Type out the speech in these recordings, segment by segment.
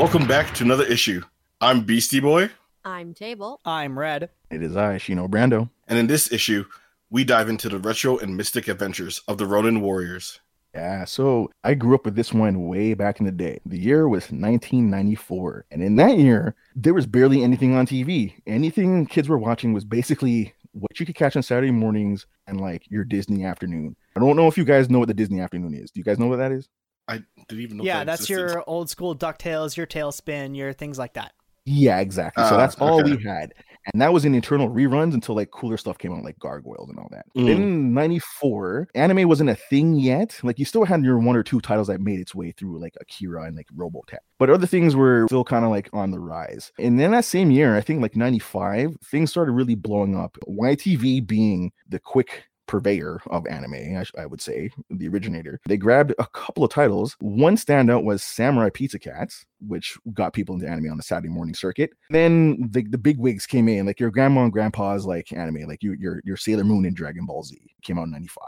Welcome back to another issue. I'm Beastie Boy, I'm Table. I'm Red. It is I, Shino Brando. and in this issue, we dive into the retro and mystic adventures of the Ronin Warriors. Yeah, so I grew up with this one way back in the day. The year was 1994. And in that year, there was barely anything on TV. Anything kids were watching was basically what you could catch on Saturday mornings and like your Disney afternoon. I don't know if you guys know what the Disney afternoon is. Do you guys know what that is? I didn't even know. yeah, that that's existed. your old school Ducktales, your TaleSpin, your things like that. Yeah, exactly. So Ah, that's all okay. we had. And that was in internal reruns until like cooler stuff came out, like Gargoyles and all that. Mm. In 94, anime wasn't a thing yet. Like you still had your one or two titles that made its way through like Akira and like Robotech. But other things were still kind of like on the rise. And then that same year, I think like 95, things started really blowing up. YTV being the quick purveyor of anime, I, sh- I would say, the originator. They grabbed a couple of titles. One standout was Samurai Pizza Cats, which got people into anime on the Saturday morning circuit. Then the, the big wigs came in, like your grandma and grandpa's like anime, like you, your your Sailor Moon and Dragon Ball Z came out in 95.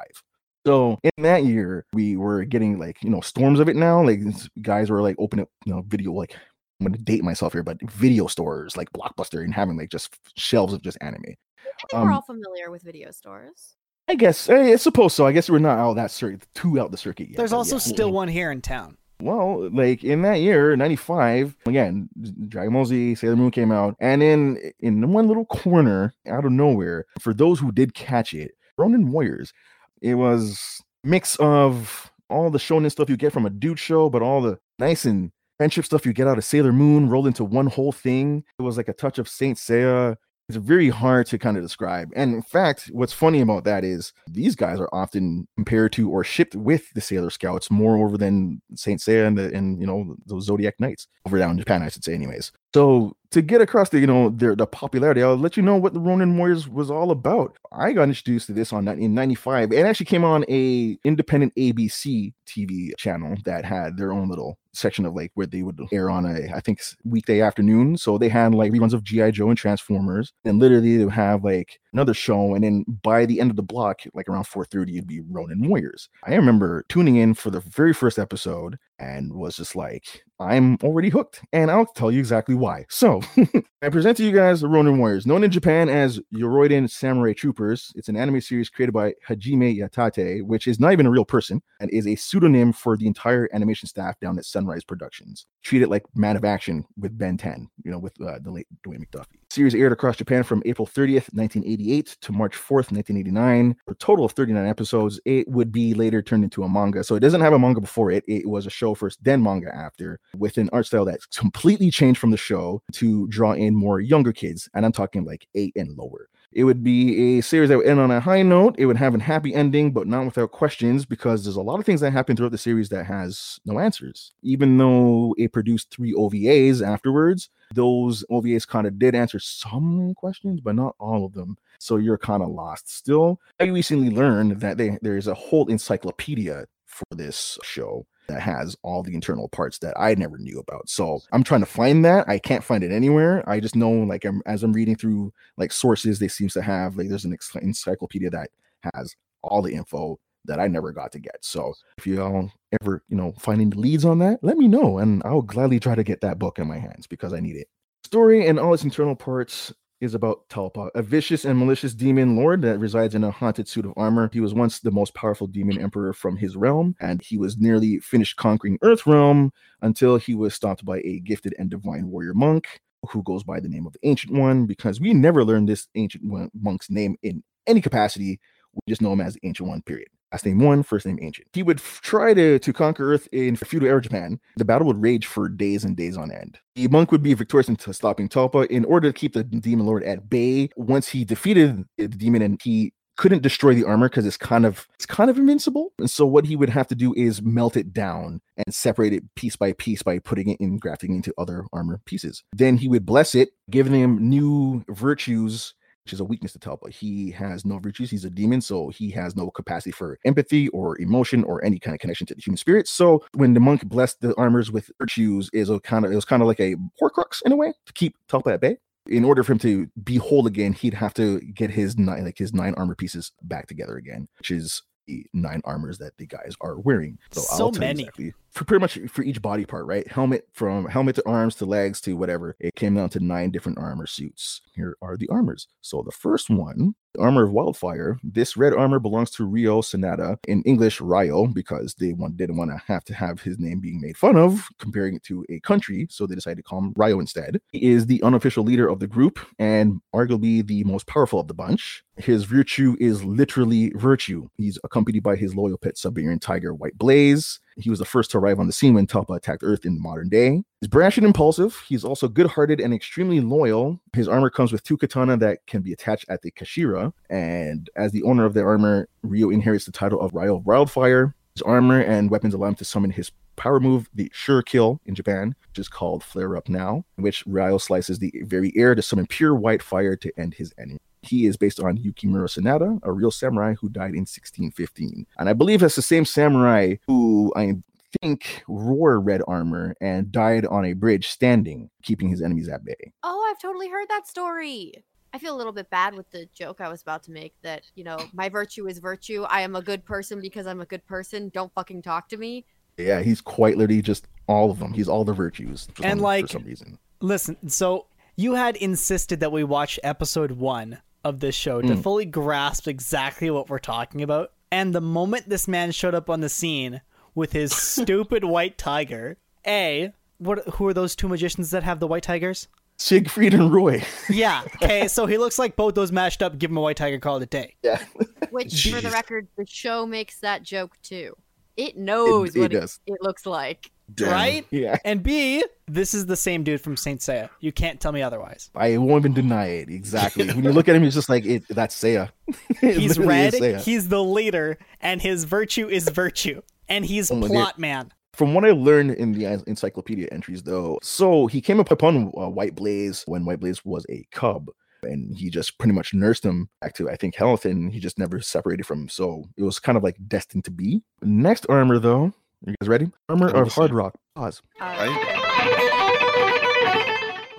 So in that year, we were getting like, you know, storms of it now. Like guys were like opening up, you know, video like I'm gonna date myself here, but video stores like Blockbuster and having like just shelves of just anime. I think Um, we're all familiar with video stores. I guess eh, I suppose so. I guess we're not out that circuit, too out the circuit yet. There's also yeah. still one here in town. Well, like in that year, 95, again, Dragon Ball Z, Sailor Moon came out. And then in one little corner out of nowhere, for those who did catch it, Ronin Warriors, it was mix of all the shonen stuff you get from a dude show, but all the nice and friendship stuff you get out of Sailor Moon rolled into one whole thing. It was like a touch of Saint Seiya. It's very hard to kind of describe. And in fact, what's funny about that is these guys are often compared to or shipped with the Sailor Scouts more over than Saint Seiya and, the, and you know those Zodiac Knights over down in Japan, I should say, anyways. So to get across the you know their the popularity, I'll let you know what the Ronin Warriors was all about. I got introduced to this on in '95. It actually came on a independent ABC TV channel that had their own little section of like where they would air on a I think weekday afternoon. So they had like reruns of GI Joe and Transformers, and literally they would have like another show, and then by the end of the block, like around 4:30, it'd be Ronin Warriors. I remember tuning in for the very first episode and was just like, I'm already hooked, and I'll tell you exactly why. So I present to you guys the Ronin Warriors, known in Japan as Yoroiden Samurai Troopers. It's an anime series created by Hajime Yatate, which is not even a real person and is a pseudonym for the entire animation staff down at Sunrise Productions. Treat it like Man of Action with Ben 10, you know, with uh, the late Dwayne McDuffie. Series aired across Japan from April 30th, 1988 to March 4th, 1989. A total of 39 episodes. It would be later turned into a manga. So it doesn't have a manga before it. It was a show first, then manga after, with an art style that's completely changed from the show to draw in more younger kids. And I'm talking like eight and lower. It would be a series that would end on a high note. It would have a happy ending, but not without questions, because there's a lot of things that happen throughout the series that has no answers. Even though it produced three OVAs afterwards, those OVAs kind of did answer some questions, but not all of them. So you're kind of lost. Still, I recently learned that they, there's a whole encyclopedia for this show that has all the internal parts that I never knew about. So I'm trying to find that. I can't find it anywhere. I just know, like, I'm, as I'm reading through like sources, they seems to have like there's an encyclopedia that has all the info that I never got to get. So if you all ever, you know, find any leads on that, let me know, and I'll gladly try to get that book in my hands because I need it. Story and all its internal parts is about Talpa, a vicious and malicious demon lord that resides in a haunted suit of armor. He was once the most powerful demon emperor from his realm, and he was nearly finished conquering Earth realm until he was stopped by a gifted and divine warrior monk who goes by the name of the Ancient One, because we never learned this Ancient monk's name in any capacity. We just know him as the Ancient One, period. Last name one, first name ancient. He would f- try to, to conquer Earth in feudal era Japan. The battle would rage for days and days on end. The monk would be victorious in t- stopping Talpa in order to keep the demon lord at bay. Once he defeated the demon and he couldn't destroy the armor because it's kind of it's kind of invincible. And so what he would have to do is melt it down and separate it piece by piece by putting it in grafting into other armor pieces. Then he would bless it, giving him new virtues which is a weakness to Talpa. He has no virtues. He's a demon, so he has no capacity for empathy or emotion or any kind of connection to the human spirit. So when the monk blessed the armors with virtues, is a kind of it was kind of like a horcrux in a way to keep Talpa at bay. In order for him to be whole again, he'd have to get his nine like his nine armor pieces back together again, which is the nine armors that the guys are wearing. So I'll tell you many. exactly for pretty much for each body part, right? Helmet from helmet to arms to legs to whatever. It came down to nine different armor suits. Here are the armors. So the first one, the armor of wildfire. This red armor belongs to Rio Sanada, in English Ryo, because they want, didn't want to have to have his name being made fun of, comparing it to a country, so they decided to call him Ryo instead. He is the unofficial leader of the group and arguably the most powerful of the bunch. His virtue is literally virtue. He's accompanied by his loyal pet Siberian tiger, White Blaze. He was the first to arrive on the scene when Talpa attacked Earth in the modern day. He's brash and impulsive. He's also good hearted and extremely loyal. His armor comes with two katana that can be attached at the Kashira. And as the owner of the armor, Rio inherits the title of Ryo Wildfire. His armor and weapons allow him to summon his power move, the Sure Kill in Japan, which is called Flare Up Now, in which Ryo slices the very air to summon pure white fire to end his enemy. He is based on Yukimura Sanada, a real samurai who died in 1615. And I believe that's the same samurai who I think wore red armor and died on a bridge standing, keeping his enemies at bay. Oh, I've totally heard that story. I feel a little bit bad with the joke I was about to make that, you know, my virtue is virtue. I am a good person because I'm a good person. Don't fucking talk to me. Yeah, he's quite literally just all of them. He's all the virtues. For And, some, like- for some reason. Listen, so you had insisted that we watch episode one of this show to Mm. fully grasp exactly what we're talking about. And the moment this man showed up on the scene with his stupid white tiger, A, what who are those two magicians that have the white tigers? Siegfried and Roy. Yeah. Okay, so he looks like both those mashed up, give him a white tiger, call it a day. yeah, Which, for the record, the show makes that joke too. It knows it what it, does. it looks like. Damn. Right? yeah. And B, this is the same dude from Saint Seiya. You can't tell me otherwise. I won't even deny it. Exactly. when you look at him, it's just like it. That's Seiya. He's literally red, Seiya. he's the leader, and his virtue is virtue. And he's Oh my plot man. From what I learned in the encyclopedia entries, though, so he came up upon uh, White Blaze when White Blaze was a cub, and he just pretty much nursed him back to, I think, health, and he just never separated from him. So it was kind of like destined to be. Next armor, though, are you guys ready? Armor of Hard listening. Rock. Pause. Uh,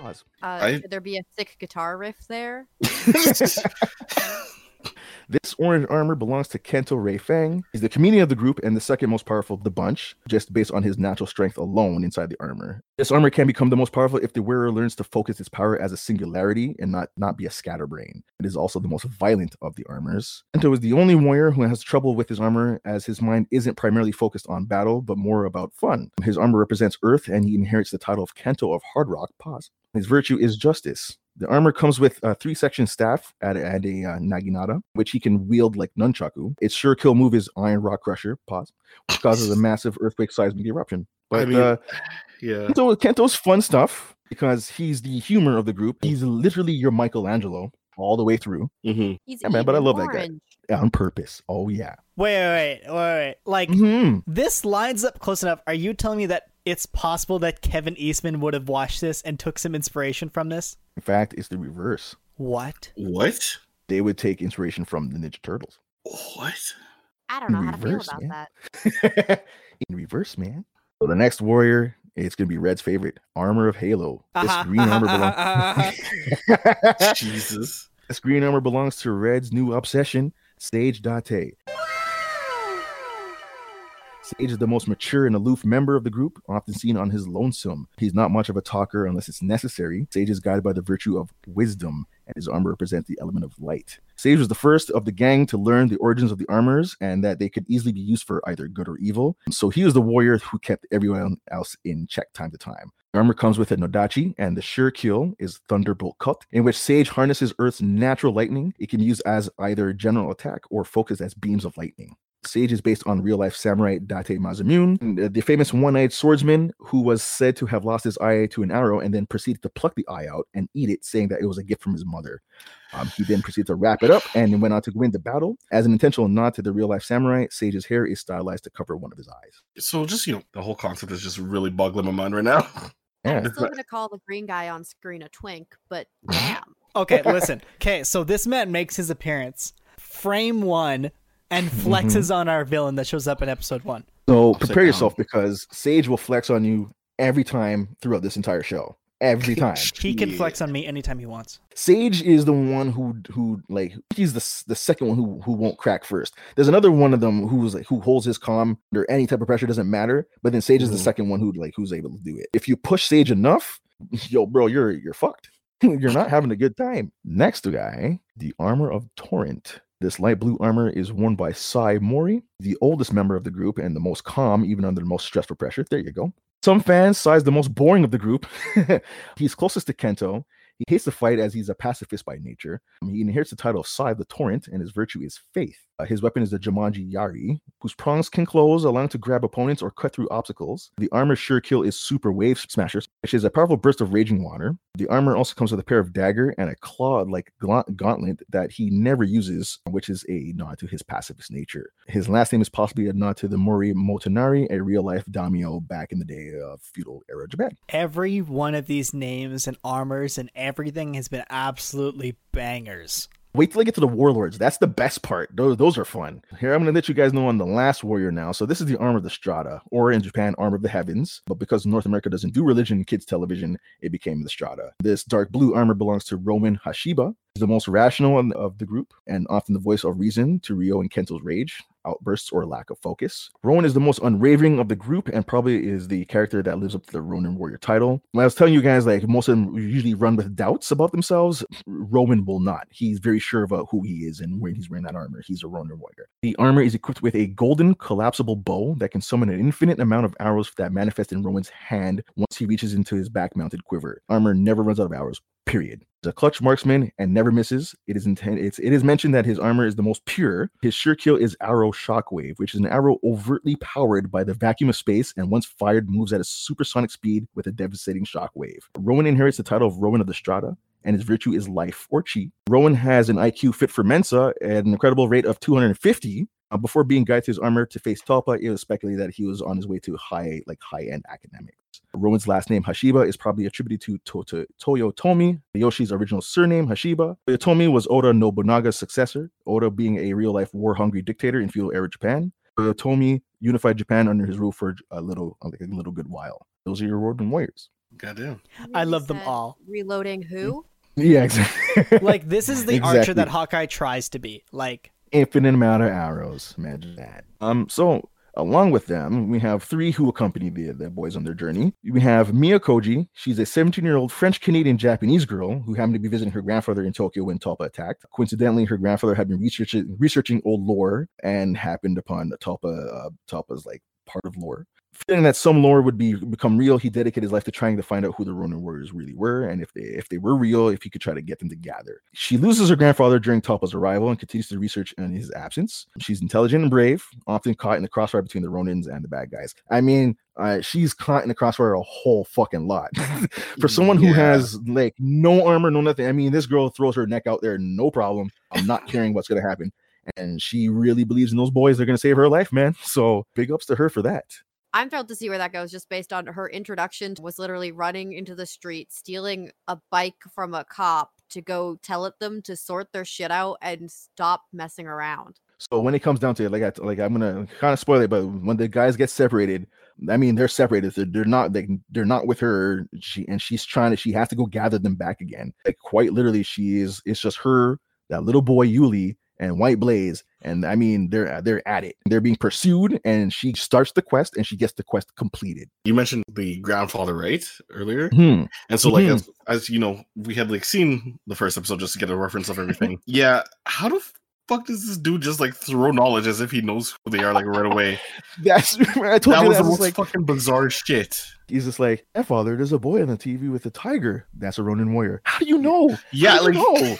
Pause. uh, I- Should there be a thick guitar riff there? This orange armor belongs to Kento Ray Fang. He's the comedian of the group and the second most powerful of the bunch, just based on his natural strength alone inside the armor. This armor can become the most powerful if the wearer learns to focus its power as a singularity and not, not be a scatterbrain. It is also the most violent of the armors. Kento is the only warrior who has trouble with his armor, as his mind isn't primarily focused on battle, but more about fun. His armor represents Earth, and he inherits the title of Kento of Hard Rock. Pause. His virtue is justice. The armor comes with a three section staff and, and a uh, naginata, which he can wield like nunchaku. Its sure kill move is Iron Rock Crusher, pause, which causes a massive earthquake seismic eruption. But I mean, uh, yeah. Kento, Kento's fun stuff because he's the humor of the group. He's literally your Michelangelo all the way through hmm He's Yeah, man, but I eating love that guy. orange. on purpose. Oh, yeah. Wait, wait, wait, wait, wait. Like, Mhm. this lines up close enough. Are you telling me that it's possible that Kevin Eastman would have watched this and took some inspiration from this? In fact, it's the reverse. What? What? They would take inspiration from the Ninja Turtles. What? I don't know how to feel Reverse, about yeah. that. in reverse, man. So the next warrior, it's gonna be Red's favorite, Armor of Halo. This Uh-huh, green armor uh-huh, belongs. Jesus. this green armor belongs to Red's new obsession, Sage Date. Sage is the most mature and aloof member of the group, often seen on his lonesome. He's not much of a talker unless it's necessary. Sage is guided by the virtue of wisdom, and his armor represents the element of light. Sage was the first of the gang to learn the origins of the armors and that they could easily be used for either good or evil. So he was the warrior who kept everyone else in check time to time. The armor comes with a Nodachi, and the sure kill is Thunderbolt Cut, in which Sage harnesses Earth's natural lightning. It can use as either general attack or focus as beams of lightning. Sage is based on real life samurai Date Masamune, uh, the famous one eyed swordsman who was said to have lost his eye to an arrow and then proceeded to pluck the eye out and eat it, saying that it was a gift from his mother. Um, he then proceeded to wrap it up and went on to win the battle. As an intentional nod to the real life samurai, Sage's hair is stylized to cover one of his eyes. So just you know, the whole concept is just really boggling my mind right now. Yeah. I'm still gonna call the green guy on screen a twink, but damn. Okay, listen. Okay, so this man makes his appearance, frame one, and flexes on our villain that shows up in episode one. So Upside prepare down. yourself because Sage will flex on you every time throughout this entire show. every time. He can Yeah. flex on me anytime he wants. Sage is the one who who like he's the the second one who who won't crack first. There's another one of them who's like who holds his calm under any type of pressure doesn't matter. But then Sage is the Mhm. second one who like who's able to do it. If you push Sage enough, yo, bro, you're you're fucked. you're not having a good time. Next guy, the armor of Torrent. This light blue armor is worn by Sai Mori, the oldest member of the group and the most calm, even under the most stressful pressure. There you go. Some fans, Sai's the most boring of the group. he's closest to Kento. He hates to fight as he's a pacifist by nature. He inherits the title of Sai the Torrent, and his virtue is faith. Uh, his weapon is the Jumonji Yari, whose prongs can close, allowing to grab opponents or cut through obstacles. The armor sure kill is Super Wave Smasher, which is a powerful burst of raging water. The armor also comes with a pair of dagger and a claw-like gauntlet that he never uses, which is a nod to his pacifist nature. His last name is possibly a nod to the Mori Motonari, a real-life daimyo back in the day of feudal era Japan. Every one of these names and armors and everything has been absolutely bangers. Wait till I get to the warlords. That's the best part. Those those are fun. Here I'm gonna let you guys know on the last warrior now. So this is the Arm of the Strata, or in Japan, Arm of the heavens. But because North America doesn't do religion in kids television, it became the Strata. This dark blue armor belongs to Rowan Hashiba. The most rational of the group, and often the voice of reason to Ryo and Kento's rage, outbursts, or lack of focus. Rowan is the most unwavering of the group, and probably is the character that lives up to the Ronin warrior title. When I was telling you guys, like most of them usually run with doubts about themselves. Rowan will not. He's very sure about who he is and when he's wearing that armor. He's a Ronin warrior. The armor is equipped with a golden collapsible bow that can summon an infinite amount of arrows that manifest in Rowan's hand once he reaches into his back mounted quiver. Armor never runs out of arrows. Period. He's a clutch marksman and never misses. It is intended. It's, it is mentioned that his armor is the most pure. His sure kill is arrow shockwave, which is an arrow overtly powered by the vacuum of space, and once fired, moves at a supersonic speed with a devastating shockwave. Rowan inherits the title of Rowan of the Strata, and his virtue is life or chi. Rowan has an IQ fit for Mensa at an incredible rate of 250. Uh, before being guided to his armor to face Talpa, it was speculated that he was on his way to high, like high-end academics. Rowan's last name Hashiba is probably attributed to, to, to Toyotomi, Yoshi's original surname Hashiba. Toyotomi was Oda Nobunaga's successor, Oda being a real-life war-hungry dictator in feudal era Japan. Toyotomi unified Japan under his rule for a little, like a little good while. Those are your Ronin warriors. Goddamn. I love them all. Reloading who? Yeah, exactly. Like this is the archer that Hawkeye tries to be. Like infinite amount of arrows. Imagine that. Um, so along with them, we have three who accompany the, the boys on their journey. We have Mia Koji. She's a 17-year-old French Canadian Japanese girl who happened to be visiting her grandfather in Tokyo when Talpa attacked. Coincidentally, her grandfather had been researching researching old lore and happened upon Talpa uh, Talpa's like part of lore. Feeling that some lore would be become real, he dedicated his life to trying to find out who the Ronin warriors really were, and if they if they were real, if he could try to get them to gather. She loses her grandfather during Talpa's arrival and continues to research in his absence. She's intelligent and brave, often caught in the crossfire between the Ronins and the bad guys. I mean, uh, she's caught in the crossfire a whole fucking lot. For someone who Yeah. has like no armor, no nothing. I mean, this girl throws her neck out there, no problem. I'm not caring what's gonna happen. And she really believes in those boys. They're gonna save her life, man. So big ups to her for that. I'm thrilled to see where that goes just based on her introduction was literally running into the street, stealing a bike from a cop to go tell it them to sort their shit out and stop messing around. So when it comes down to it, like I like I'm gonna kind of spoil it, but when the guys get separated, I mean they're separated. They're, they're not they, they're not with her. She and she's trying to she has to go gather them back again. Like quite literally, she is. It's just her, that little boy Yuli, and White Blaze, and I mean they're they're at it. They're being pursued, and she starts the quest, and she gets the quest completed. You mentioned the grandfather, right? Earlier. Hmm. And so, like, Mhm. as, as you know, we had like seen the first episode just to get a reference of everything. yeah. How the fuck does this dude just like throw knowledge as if he knows who they are like right away? That's I told that you was that. the most was like, fucking bizarre shit. he's just like, "Hey, father, there's a boy on the TV with a tiger. That's a Ronin warrior. How do you know? Yeah, like know?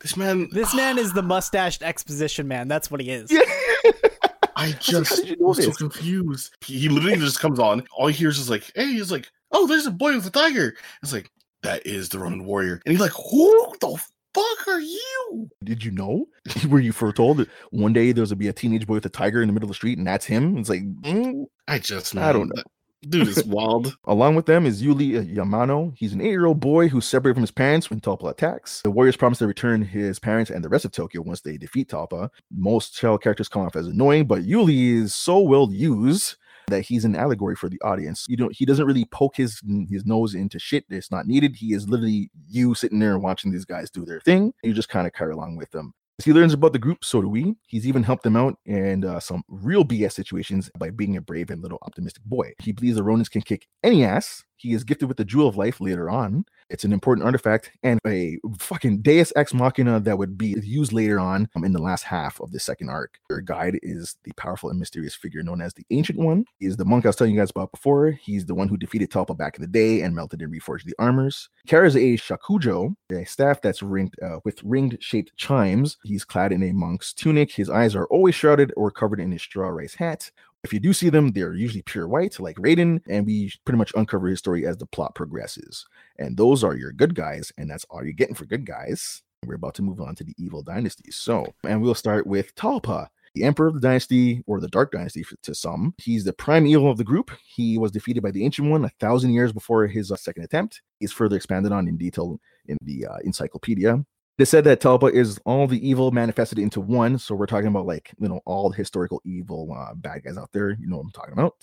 This man. this man is the mustached exposition man. That's what he is. Yeah. I just did was so confused. He, he literally just comes on. All he hears is like, "Hey," he's like, "Oh, there's a boy with a tiger." It's like that is the Ronin warrior, and he's like, "Who the fuck are you?" Did you know? Were you foretold that one day there's gonna be a teenage boy with a tiger in the middle of the street and that's him? It's like, mm. I just, I don't man, know. Dude is wild. along with them is Yuli Yamano. He's an eight-year-old boy who's separated from his parents when Talpa attacks. The warriors promise to return his parents and the rest of Tokyo once they defeat Talpa. Most child characters come off as annoying, but Yuli is so well used that he's an allegory for the audience. You don't he doesn't really poke his his nose into shit that's not needed. He is literally you sitting there watching these guys do their thing. You just kind of carry along with them. As he learns about the group, so do we. He's even helped them out in uh, some real BS situations by being a brave and little optimistic boy. He believes the Ronins can kick any ass. He is gifted with the Jewel of Life later on. It's an important artifact and a fucking Deus Ex Machina that would be used later on um, in the last half of the second arc. Your guide is the powerful and mysterious figure known as the Ancient One. He is the monk I was telling you guys about before. He's the one who defeated Talpa back in the day and melted and reforged the armors. Carries a shakujo, a staff that's ringed uh, with ringed shaped chimes. He's clad in a monk's tunic. His eyes are always shrouded or covered in a straw rice hat. If you do see them, they're usually pure white, like Raiden, and we pretty much uncover his story as the plot progresses. And those are your good guys, and that's all you're getting for good guys. We're about to move on to the evil dynasties. So, and we'll start with Talpa, the emperor of the dynasty, or the dark dynasty to some. He's the prime evil of the group. He was defeated by the ancient one a thousand years before his uh, second attempt. is further expanded on in detail in the uh, encyclopedia. They said that Talpa is all the evil manifested into one. So we're talking about like, you know, all the historical evil uh, bad guys out there. You know what I'm talking about.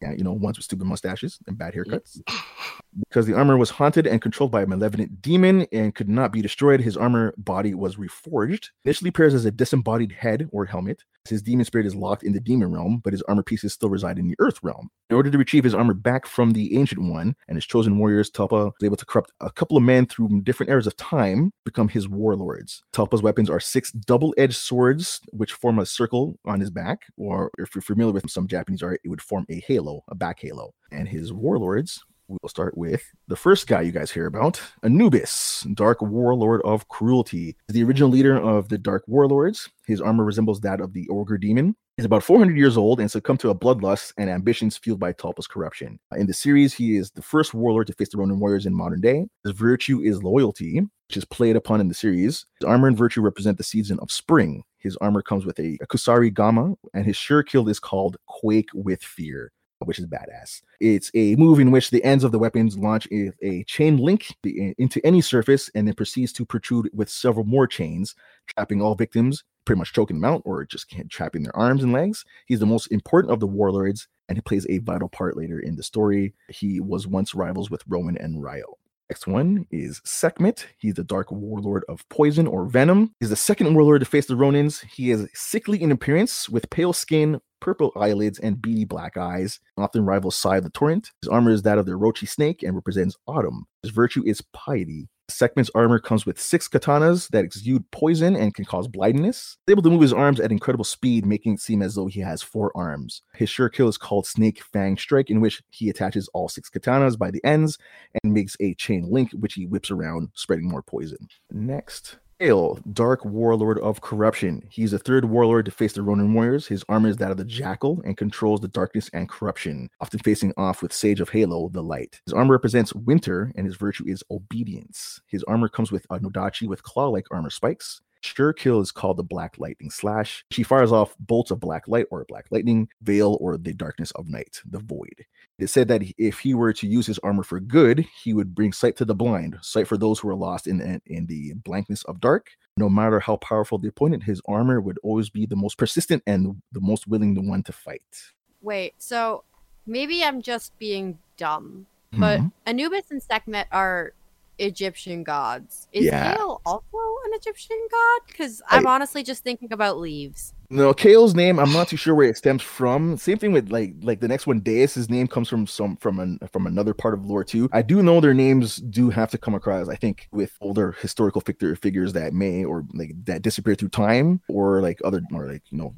Yeah, you know, ones with stupid mustaches and bad haircuts. Because the armor was haunted and controlled by a malevolent demon and could not be destroyed, his armor body was reforged. Initially appears as a disembodied head or helmet. His demon spirit is locked in the demon realm, but his armor pieces still reside in the earth realm. In order to retrieve his armor back from the ancient one and his chosen warriors, Talpa is able to corrupt a couple of men through different eras of time, become his warlords. Talpa's weapons are six double-edged swords, which form a circle on his back, or if you're familiar with some Japanese art, it would form a halo, a back halo. And his warlords we'll start with the first guy you guys hear about Anubis, Dark Warlord of Cruelty. The original leader of the Dark Warlords. His armor resembles that of the Ogre Demon. He's about 400 years old and succumbed to a bloodlust and ambitions fueled by Talpa's corruption. In the series, he is the first warlord to face the Ronin warriors in modern day. His virtue is loyalty, which is played upon in the series. His armor and virtue represent the season of spring. His armor comes with a, a Kusari Gama, and his sure kill is called Quake with Fear which is badass. It's a move in which the ends of the weapons launch a, chain link into any surface and then proceeds to protrude with several more chains, trapping all victims, pretty much choking them out or just trapping their arms and legs. He's the most important of the warlords and he plays a vital part later in the story. He was once rivals with Rowan and Ryo. Next one is Sekhmet. He's the dark warlord of poison or venom. He's the second warlord to face the Ronins. He is sickly in appearance with pale skin, purple eyelids, and beady black eyes, often rivals Sai of the Torrent. His armor is that of the Orochi snake and represents autumn. His virtue is piety. Sekhmet's armor comes with six katanas that exude poison and can cause blindness. He's able to move his arms at incredible speed, making it seem as though he has four arms. His sure kill is called Snake Fang Strike, in which he attaches all six katanas by the ends and makes a chain link, which he whips around, spreading more poison. Next, Dark Warlord of Corruption. He's the third warlord to face the Ronin warriors. His armor is that of the Jackal and controls the darkness and corruption, often facing off with Sage of Halo, the light. His armor represents winter, and his virtue is obedience. His armor comes with a Nodachi with claw-like armor spikes. Sure Kill is called the Black Lightning Slash. She fires off bolts of black light or black lightning, veil, or the darkness of night, the void. It said that if he were to use his armor for good, he would bring sight to the blind, sight for those who are lost in, in the blankness of dark. No matter how powerful the opponent, his armor would always be the most persistent and the most willing the one to fight. Wait, so maybe I'm just being dumb, but Mm-hmm. Anubis and Sekhmet are Egyptian gods. Is Yeah. Kale also an Egyptian god? Because I'm honestly just thinking about leaves. No, Kale's name, I'm not too sure where it stems from. Same thing with like like the next one, Deus's name comes from some from an from another part of lore too. I do know their names do have to come across, I think, with older historical figure figures that may or like that disappear through time, or like other or like you know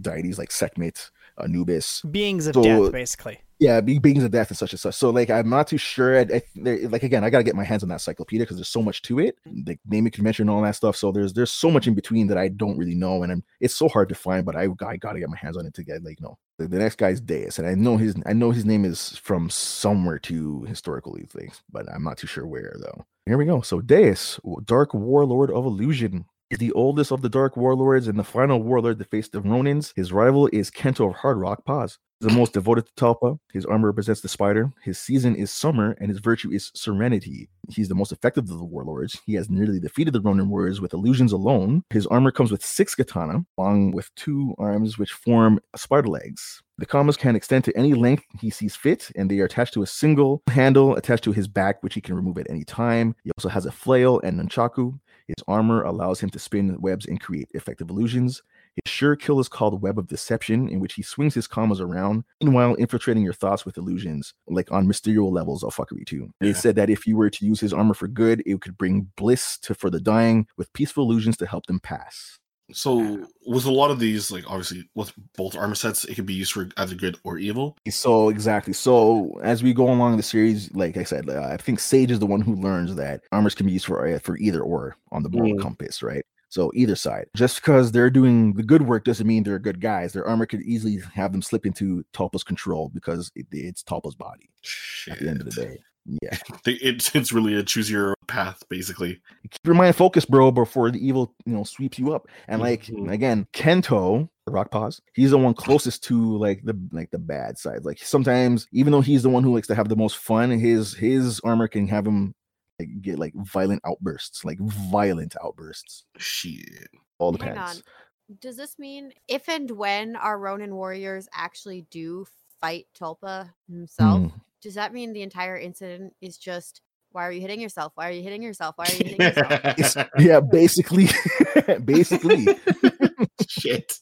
deities like Sekhmet, Anubis. Beings of So- death, basically. Yeah, be- beings of death and such and such. So like I'm not too sure. I, I, like again, I gotta get my hands on that encyclopedia because there's so much to it, like naming convention and all that stuff. So there's there's so much in between that I don't really know, and I'm, it's so hard to find. But I, I gotta get my hands on it to get like no. The, the next guy's Deus, and I know his I know his name is from somewhere to historically things, but I'm not too sure where though. Here we go. So Deus, Dark Warlord of Illusion, is the oldest of the Dark Warlords and the final warlord to face the Ronins. His rival is Kento of Hard Rock. Pause. The most devoted to Talpa. His armor represents the spider. His season is summer, and his virtue is serenity. He's the most effective of the warlords. He has nearly defeated the Ronin warriors with illusions alone. His armor comes with six katana, along with two arms which form spider legs. The kamas can extend to any length he sees fit, and they are attached to a single handle attached to his back, which he can remove at any time. He also has a flail and nunchaku. His armor allows him to spin webs and create effective illusions. His sure kill is called Web of Deception, in which he swings his kamas around, meanwhile infiltrating your thoughts with illusions, like on Mysterio levels of fuckery too. Yeah. said that if you were to use his armor for good, it could bring bliss to for the dying, with peaceful illusions to help them pass. So with a lot of these, like obviously with both armor sets, it can be used for either good or evil. So exactly. So as we go along the series, like I said, uh, I think Sage is the one who learns that armors can be used for uh, for either or on the moral Mm. compass, right? So either side. Just because they're doing the good work doesn't mean they're good guys. Their armor could easily have them slip into Talpa's control because it, it's Talpa's body Shit. at the end of the day. Yeah. They- It's it's really a choose your path, basically. Keep your mind focused, bro, before the evil, you know, sweeps you up. And like Mhm. again, Kento, the rock paws, he's the one closest to like the like the bad side. Like sometimes, even though he's the one who likes to have the most fun, his his armor can have him like get like violent outbursts, like violent outbursts. Shit. All Hang depends. on. Does this mean if and when our Ronin warriors actually do fight Talpa himself, Mm. Does that mean the entire incident is just why are you hitting yourself? Why are you hitting yourself? Why are you hitting yourself? Yeah, basically, basically, Shit.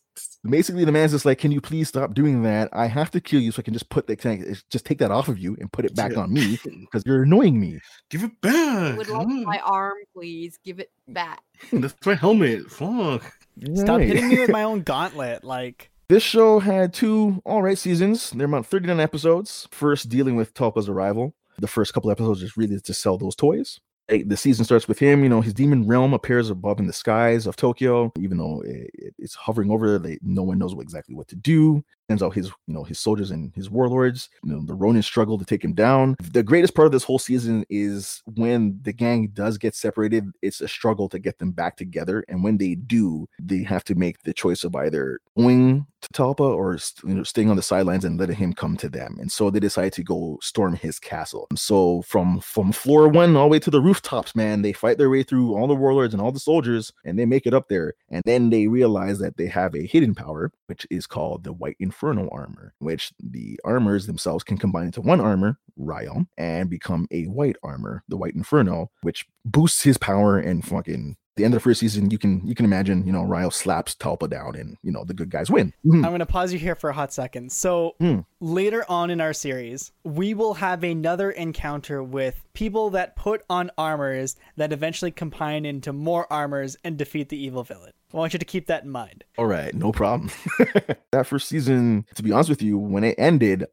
basically, the man's just like, "Can you please stop doing that? I have to kill you, so I can just put the can I eh, just take that off of you and put it back Yeah. on me because you're annoying me." Give it I back. would like my arm, please. Give it back. That's my helmet. Fuck. Stop Right. hitting me with my own gauntlet. Like, This show had two all right seasons. They're about 39 episodes. First, dealing with Talpa's arrival. The first couple episodes just really to sell those toys. The season starts with him. You know, his demon realm appears above in the skies of Tokyo, even though it, it- it's hovering over. They, no one knows exactly what to do. Sends out his, you know, his soldiers and his warlords. You know, the Ronin struggle to take him down. The greatest part of this whole season is when the gang does get separated. It's a struggle to get them back together, and when they do, they have to make the choice of either going to Talpa or you know, staying on the sidelines and letting him come to them. And so they decide to go storm his castle. So from from floor one all the way to the rooftops, man, they fight their way through all the warlords and all the soldiers, and they make it up there. And then they realize that they have a hidden power, which is called the White Inferno armor, which the armors themselves can combine into one armor, Ryo, and become a white armor, the White Inferno, which boosts his power and fucking. The end of the first season, you can you can imagine, you know, Ryo slaps Talpa down, and you know the good guys win. Mhm. I'm going to pause you here for a hot second. So, Hmm. later on in our series, we will have another encounter with people that put on armors that eventually combine into more armors and defeat the evil villain. I want you to keep that in mind. All right, no problem. that first season, to be honest with you, when it ended,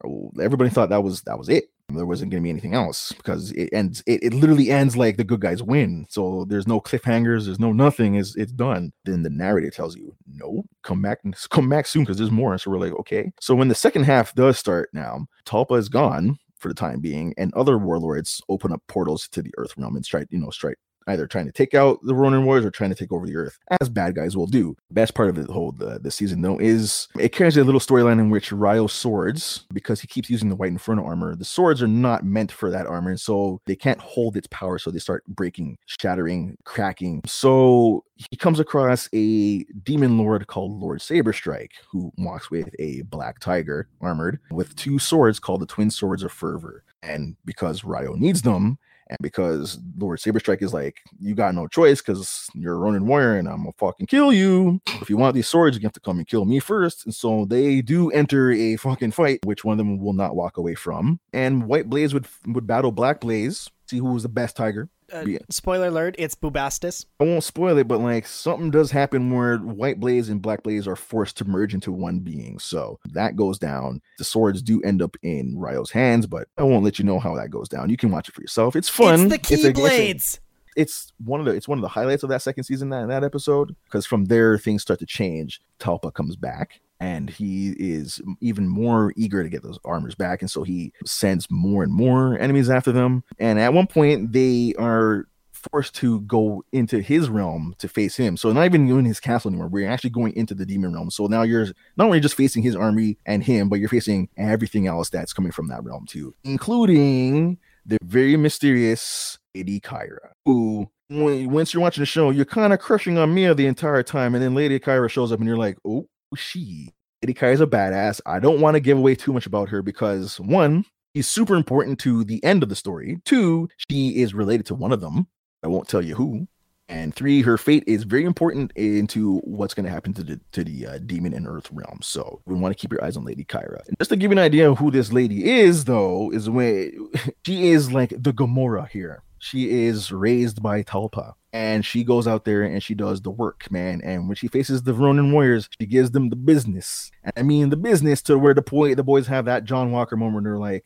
everybody thought that was that was it. There wasn't going to be anything else because it ends. It, it literally ends like the good guys win. So there's no cliffhangers. There's no nothing. It's it's done. Then the narrator tells you, no, come back, come back soon because there's more. So we're like, okay. So when the second half does start now, Talpa is gone for the time being, and other warlords open up portals to the Earth realm and strike, you know, strike either trying to take out the Ronin warriors or trying to take over the earth, as bad guys will do. Best part of the whole the, the season though is it carries a little storyline in which Ryo's swords, because he keeps using the white inferno armor, the swords are not meant for that armor, and so they can't hold its power, so they start breaking, shattering, cracking. So he comes across a demon lord called Lord Saberstrike, who walks with a black tiger armored with two swords called the Twin Swords of Fervor. And because Ryo needs them, and because Lord Saberstrike is like, you got no choice because you're a Ronin warrior and I'm gonna fucking kill you. If you want these swords, you have to come and kill me first. And so they do enter a fucking fight, which one of them will not walk away from. And White Blaze would would battle Black Blaze, see who was the best tiger. Uh, Yeah. Spoiler alert, it's Bubastis. I won't spoil it, but like something does happen where White Blaze and Black Blaze are forced to merge into one being. So that goes down. The swords do end up in Ryo's hands, but I won't let you know how that goes down. You can watch it for yourself. It's fun. It's the a- it's a- Keyblades. it's one of the it's one of the highlights of that second season that that episode because from there things start to change. Talpa comes back and he is even more eager to get those armors back, and so he sends more and more enemies after them. And at one point, they are forced to go into his realm to face him. So not even in his castle anymore. We're actually going into the demon realm. So now you're not only just facing his army and him, but you're facing everything else that's coming from that realm too, including the very mysterious Lady Kyra, who when, once you're watching the show, you're kind of crushing on Mia the entire time, and then Lady Kyra shows up, and you're like, oh, she. Lady Kyra's a badass. I don't want to give away too much about her because one, she's super important to the end of the story. Two, she is related to one of them. I won't tell you who. And three, her fate is very important into what's going to happen to the to the uh, demon and earth realm. So we want to keep your eyes on Lady Kyra. And just to give you an idea of who this lady is, though, is when she is like the Gamora here. She is raised by Talpa, and she goes out there and she does the work, man. And when she faces the Ronin warriors, she gives them the business. And I mean the business to where the point the boys have that John Walker moment. They're like,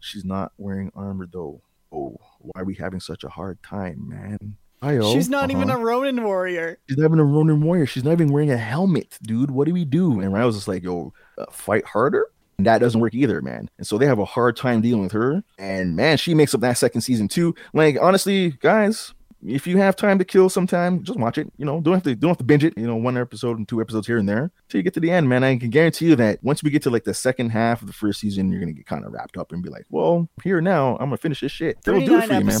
she's not wearing armor though. Oh, why are we having such a hard time, man? Hi-yo. She's not even Uh-huh. a Ronin warrior. She's not even a Ronin warrior. She's not even wearing a helmet, dude. What do we do? And I was just like, yo, uh, fight harder. And that doesn't work either, man. And so they have a hard time dealing with her. And man, she makes up that second season too. Like honestly, guys, if you have time to kill sometime, just watch it. You know, don't have to don't have to binge it. You know, one episode and two episodes here and there till you get to the end, man. I can guarantee you that once we get to like the second half of the first season, you're gonna get kind of wrapped up and be like, well, here now, I'm gonna finish this shit. 39 for you, man.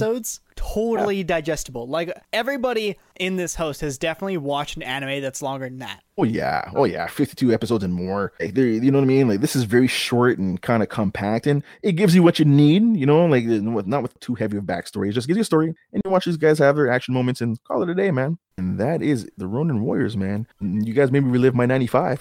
Totally digestible. Like everybody in this host has definitely watched an anime that's longer than that. Oh yeah, oh yeah, fifty-two episodes and more. Like, you know what I mean? Like this is very short and kind of compact, and it gives you what you need. You know, like not with too heavy of backstory. It just gives you a story, and you watch these guys have their action moments and call it a day, man. And that is the Ronin Warriors, man. You guys made me relive my '95.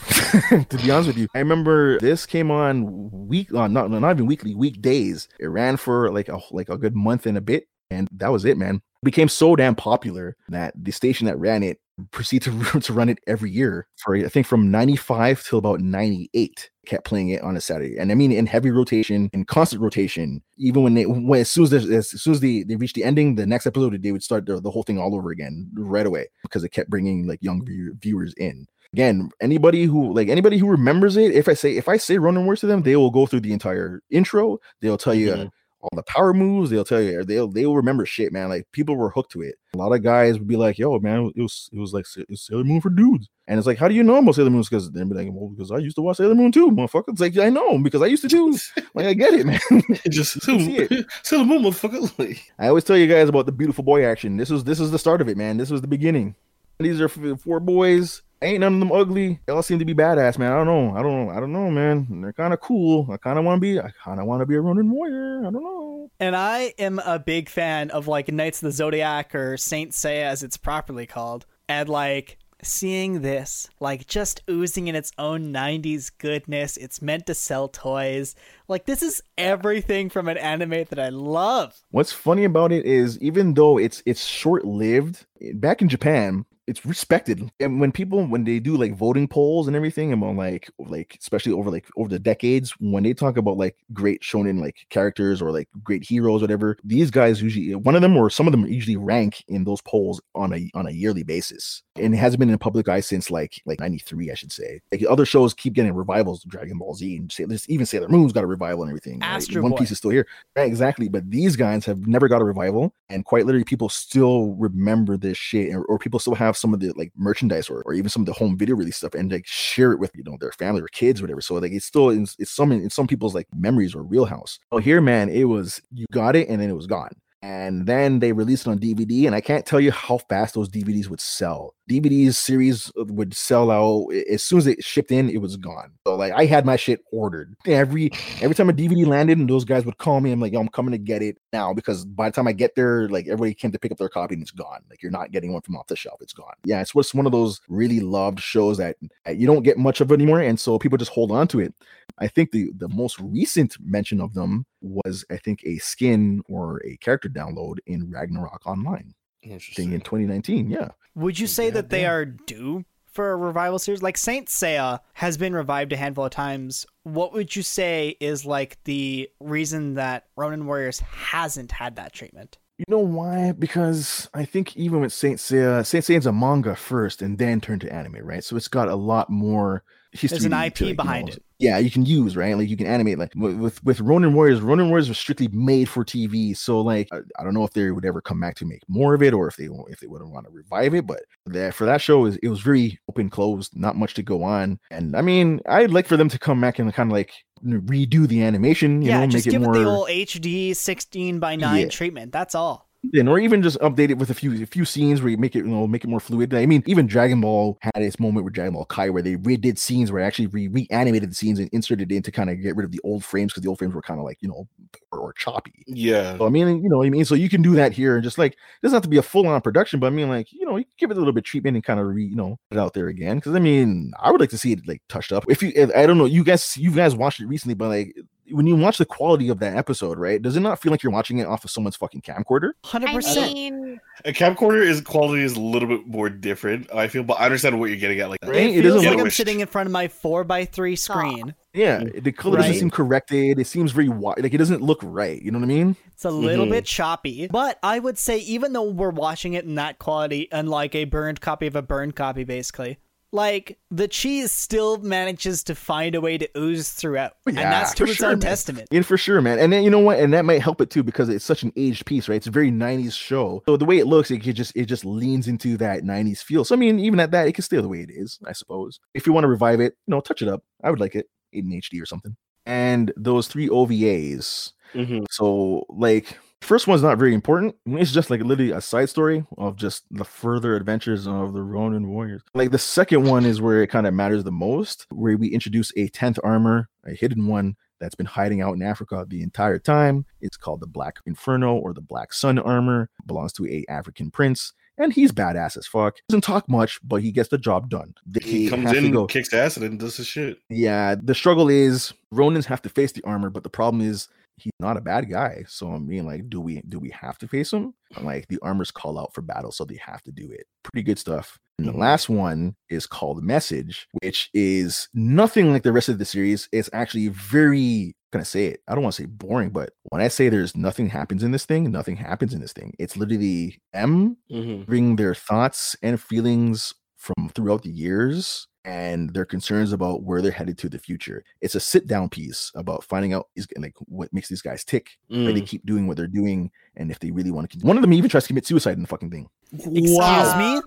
to be honest with you, I remember this came on week, uh, not not even weekly, weekdays. It ran for like a like a good month and a bit, and that was it, man. It became so damn popular that the station that ran it proceeded to, to run it every year for I think from 95 till about 98 kept playing it on a Saturday and I mean in heavy rotation in constant rotation even when they when as soon as there's- as soon as they, they reached the ending the next episode they would start the, the whole thing all over again right away because it kept bringing like young view- viewers in again anybody who like anybody who remembers it if I say if I say Ronin Wars to them they will go through the entire intro they'll tell you Mhm. All the power moves. They'll tell you they'll they'll remember shit, man. Like people were hooked to it. A lot of guys would be like, "Yo, man, it was it was like Sa- it's Sailor Moon for dudes." And it's like, how do you know about Sailor Moon? Because they'd be like, "Well, because I used to watch Sailor Moon too, motherfucker." It's like, I know because I used to too. Like, I get it, man. It just it. Sailor Moon, motherfucker. I always tell you guys about the beautiful boy action. This was this is the start of it, man. This was the beginning. These are four boys. Ain't none of them ugly. They all seem to be badass, man. I don't know. I don't. Know. I don't know, man. They're kind of cool. I kind of want to be. I kind of want to be a Ronin warrior. I don't know. And I am a big fan of like Knights of the Zodiac or Saint Seiya as it's properly called. And like seeing this, like just oozing in its own 90s goodness. It's meant to sell toys. Like this is everything from an anime that I love. What's funny about it is even though it's it's short lived, back in Japan, it's respected. And when people when they do like voting polls and everything about like like especially over like over the decades, when they talk about like great shonen like characters or like great heroes, whatever, these guys usually one of them or some of them usually rank in those polls on a on a yearly basis. And it hasn't been in the public eye since like like 93, I should say. Like other shows keep getting revivals, Dragon Ball Z and say there's even Sailor Moon's got a revival and everything. right? One. Piece is still here. Right, exactly. But these guys have never got a revival, and quite literally, people still remember this shit, or, or people still have some of the like merchandise, or, or even some of the home video release stuff, and like share it with you know their family or kids, or whatever. So like it's still in, it's some in some people's like memories or real house. Oh, here, man, it was you got it, and then it was gone. And then they released it on DVD, and I can't tell you how fast those DVDs would sell. DVDs series would sell out as soon as it shipped in, it was gone. So like I had my shit ordered every every time a DVD landed, and those guys would call me. I'm like, yo, I'm coming to get it now because by the time I get there, like everybody came to pick up their copy and it's gone. Like you're not getting one from off the shelf. It's gone. Yeah, it's what's one of those really loved shows that uh, you don't get much of anymore, and so people just hold on to it. I think the the most recent mention of them was I think a skin or a character download in Ragnarok Online thing in 2019. Yeah. Would you say that they Goddamn. are due for a revival series? Like Saint Seiya has been revived a handful of times. What would you say is like the reason that Ronin Warriors hasn't had that treatment? You know why? Because I think even with Saint Seiya, Saint Seiya's a manga first and then turned to anime, right? So it's got a lot more he's There's an IP to, like, you behind know, it. Yeah, you can use right. Like you can animate like with with, Ronin Warriors. Ronin Warriors was strictly made for TV. So like I, I don't know if they would ever come back to make more of it or if they if they wouldn't want to revive it. But that for that show is it was very open closed, not much to go on. And I mean, I'd like for them to come back and kind of like redo the animation. You yeah, know, just make it give more. it the old HD 16 by 9 Yeah. treatment. That's all. And or even just update it with a few a few scenes where you make it you know make it more fluid. I mean, even Dragon Ball had its moment with Dragon Ball Kai where they redid scenes where they actually re- reanimated the scenes and inserted it in to kind of get rid of the old frames because the old frames were kind of like you know or, or choppy. Yeah. So I mean, you know, what I mean, so you can do that here and just like it doesn't have to be a full on production, but I mean, like you know, you give it a little bit of treatment and kind of re, you know put it out there again. Because I mean, I would like to see it like touched up. If you, if, I don't know, you guys, you guys watched it recently, but like when you watch the quality of that episode, right? Does it not feel like you're watching it off of someone's fucking camcorder? 100%. I mean, A camcorder is quality is a little bit more different. I feel, but I understand what you're getting at. Like, Right? It It feels doesn't like I'm sitting in front of my four by three screen. Yeah, the color doesn't seem corrected. It seems very wide. Like it doesn't look right. You know what I mean? It's a little Mhm. bit choppy, but I would say even though we're watching it in that quality, unlike a burned copy of a burned copy, basically, like the cheese still manages to find a way to ooze throughout, and that's to its sure, own man. testament. Yeah, for sure, man. And then you know what? And that might help it too because it's such an aged piece, right? It's a very '90s show. So the way it looks, it could just it just leans into that '90s feel. So I mean, even at that, it can stay the way it is, I suppose. If you want to revive it, you know, touch it up. I would like it in HD or something. And those three OVAs. Mhm. So like first one's not very important. It's just like literally a side story of just the further adventures of the Ronin warriors. Like the second one is where it kind of matters the most, where we introduce a 10th armor, a hidden one that's been hiding out in Africa the entire time. It's called the Black Inferno or the Black Sun armor. belongs to a African prince. And he's badass as fuck. Doesn't talk much, but he gets the job done. They he comes in, go- kicks ass, and then does his shit. yeah, the struggle is Ronins have to face the armor, but the problem is he's not a bad guy. So I mean, like, do we do we have to face him? Like the armors call out for battle, so they have to do it. Pretty good stuff. And the Mhm. last one is called Message, which is nothing like the rest of the series. It's actually very I'm gonna say it. I don't want to say boring, but when I say there's nothing happens in this thing, nothing happens in this thing. It's literally them Mhm. bring their thoughts and feelings from throughout the years and their concerns about where they're headed to the future. It's a sit down piece about finding out is like what makes these guys tick, why they Mm. keep doing what they're doing, and if they really want to. One of them even tries to commit suicide in the fucking thing. Excuse Wow. me?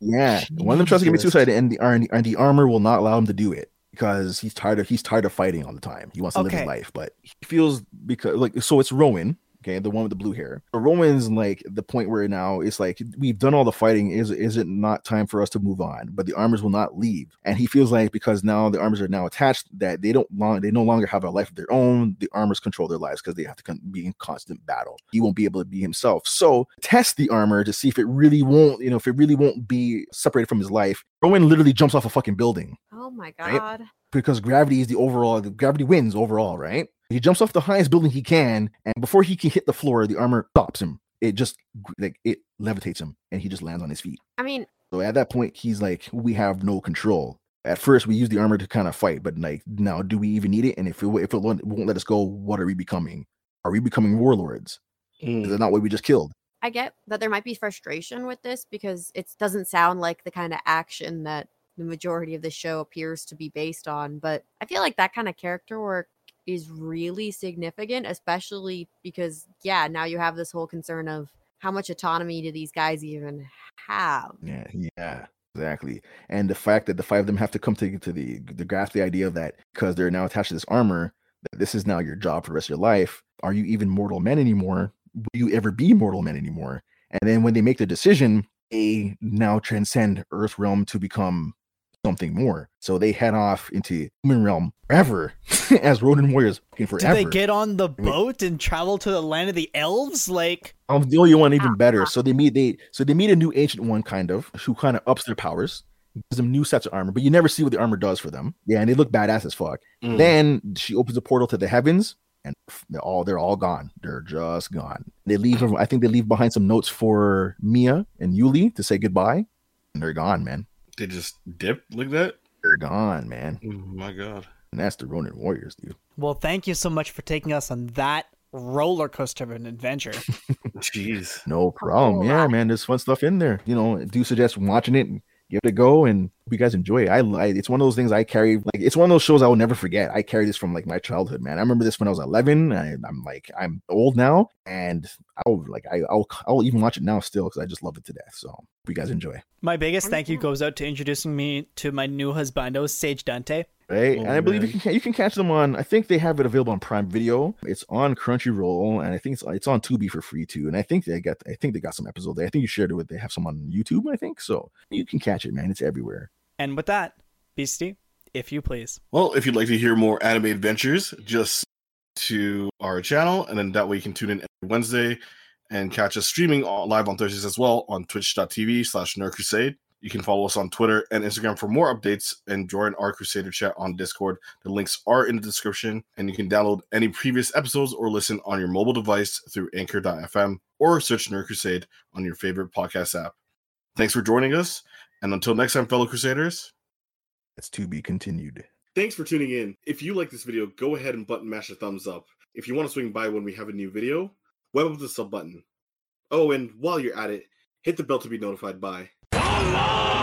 Yeah, one of them tries to commit Jesus. suicide, and the and the- and the armor will not allow him to do it because he's tired of he's tired of fighting all the time. He wants to live his life, but he feels because like so it's Rowan. Okay, the one with the blue hair. But Rowan's like the point where now it's like we've done all the fighting. Is is it not time for us to move on? But the armors will not leave, and he feels like because now the armors are now attached that they don't long they no longer have a life of their own. The armors control their lives because they have to con- be in constant battle. He won't be able to be himself. So test the armor to see if it really won't you know if it really won't be separated from his life. Rowan literally jumps off a fucking building oh my Right? god. because gravity is the overall the gravity wins overall, right? He jumps off the highest building he can, and before he can hit the floor, the armor stops him. It just like it levitates him, and he just lands on his feet. I mean, So at that point, he's like, "We have no control." At first, we use the armor to kind of fight, but like now, do we even need it? And if it if it won't won't let us go, what are we becoming? Are we becoming warlords? Is Mm. that not what we just killed? I get that there might be frustration with this because it doesn't sound like the kind of action that the majority of the show appears to be based on. But I feel like that kind of character work is really significant, especially because, yeah, now you have this whole concern of how much autonomy do these guys even have? Yeah, yeah, exactly. And the fact that the five of them have to come to to the the grasp the idea that because they're now attached to this armor, that this is now your job for the rest of your life. Are you even mortal men anymore? Will you ever be mortal men anymore? And then when they make the decision, they now transcend Earth realm to become something more. So they head off into human realm forever as Ronin warriors fucking Did they get on the boat and travel to the land of the elves? Like, Um, the only one even better. So they meet they so they meet a new ancient one kind of who kind of ups their powers, gives them new sets of armor, but you never see what the armor does for them. Yeah, and they look badass as fuck. Mm. Then she opens a portal to the heavens, and they're all they're all gone. They're just gone. They leave. I think they leave behind some notes for Mia and Yuli to say goodbye, and they're gone, man. They just dip like that. They're gone, man. Oh my god. And that's the Ronin Warriors, dude. well, thank you so much for taking us on that roller coaster of an adventure. Jeez. No problem. Yeah, man. There's fun stuff in there. You know, I do suggest watching it and give it a go and you guys enjoy it. I like it's one of those things I carry like it's one of those shows I will never forget. I carry this from like my childhood, man. I remember this when I was 11. I, am like I'm old now, and I'll like I, will I'll even watch it now still because I just love it to death. So hope you guys enjoy. My biggest thank you goes out to introducing me to my new husbando, Sage Dante. Right, oh, and I oh, believe man. you can you can catch them on. I think they have it available on Prime Video. It's on Crunchyroll, and I think it's it's on Tubi for free too. And I think they got I think they got some episodes. There. I think you shared it with. They have some on YouTube. I think so. You can catch it, man. It's everywhere. And with that, Beastie, if you please. Well, if you'd like to hear more anime adventures, just to our channel, and then that way you can tune in every Wednesday and catch us streaming live on Thursdays as well on twitch.tv slash Nerd Crusade. You can follow us on Twitter and Instagram for more updates and join our Crusader chat on Discord. The links are in the description, and you can download any previous episodes or listen on your mobile device through anchor.fm or search Nerd Crusade on your favorite podcast app. Thanks for joining us, and until next time, fellow Crusaders, it's to be continued. Thanks for tuning in. If you like this video, go ahead and button mash a thumbs up. If you want to swing by when we have a new video, web up the sub button. Oh, and while you're at it, hit the bell to be notified by. Allah!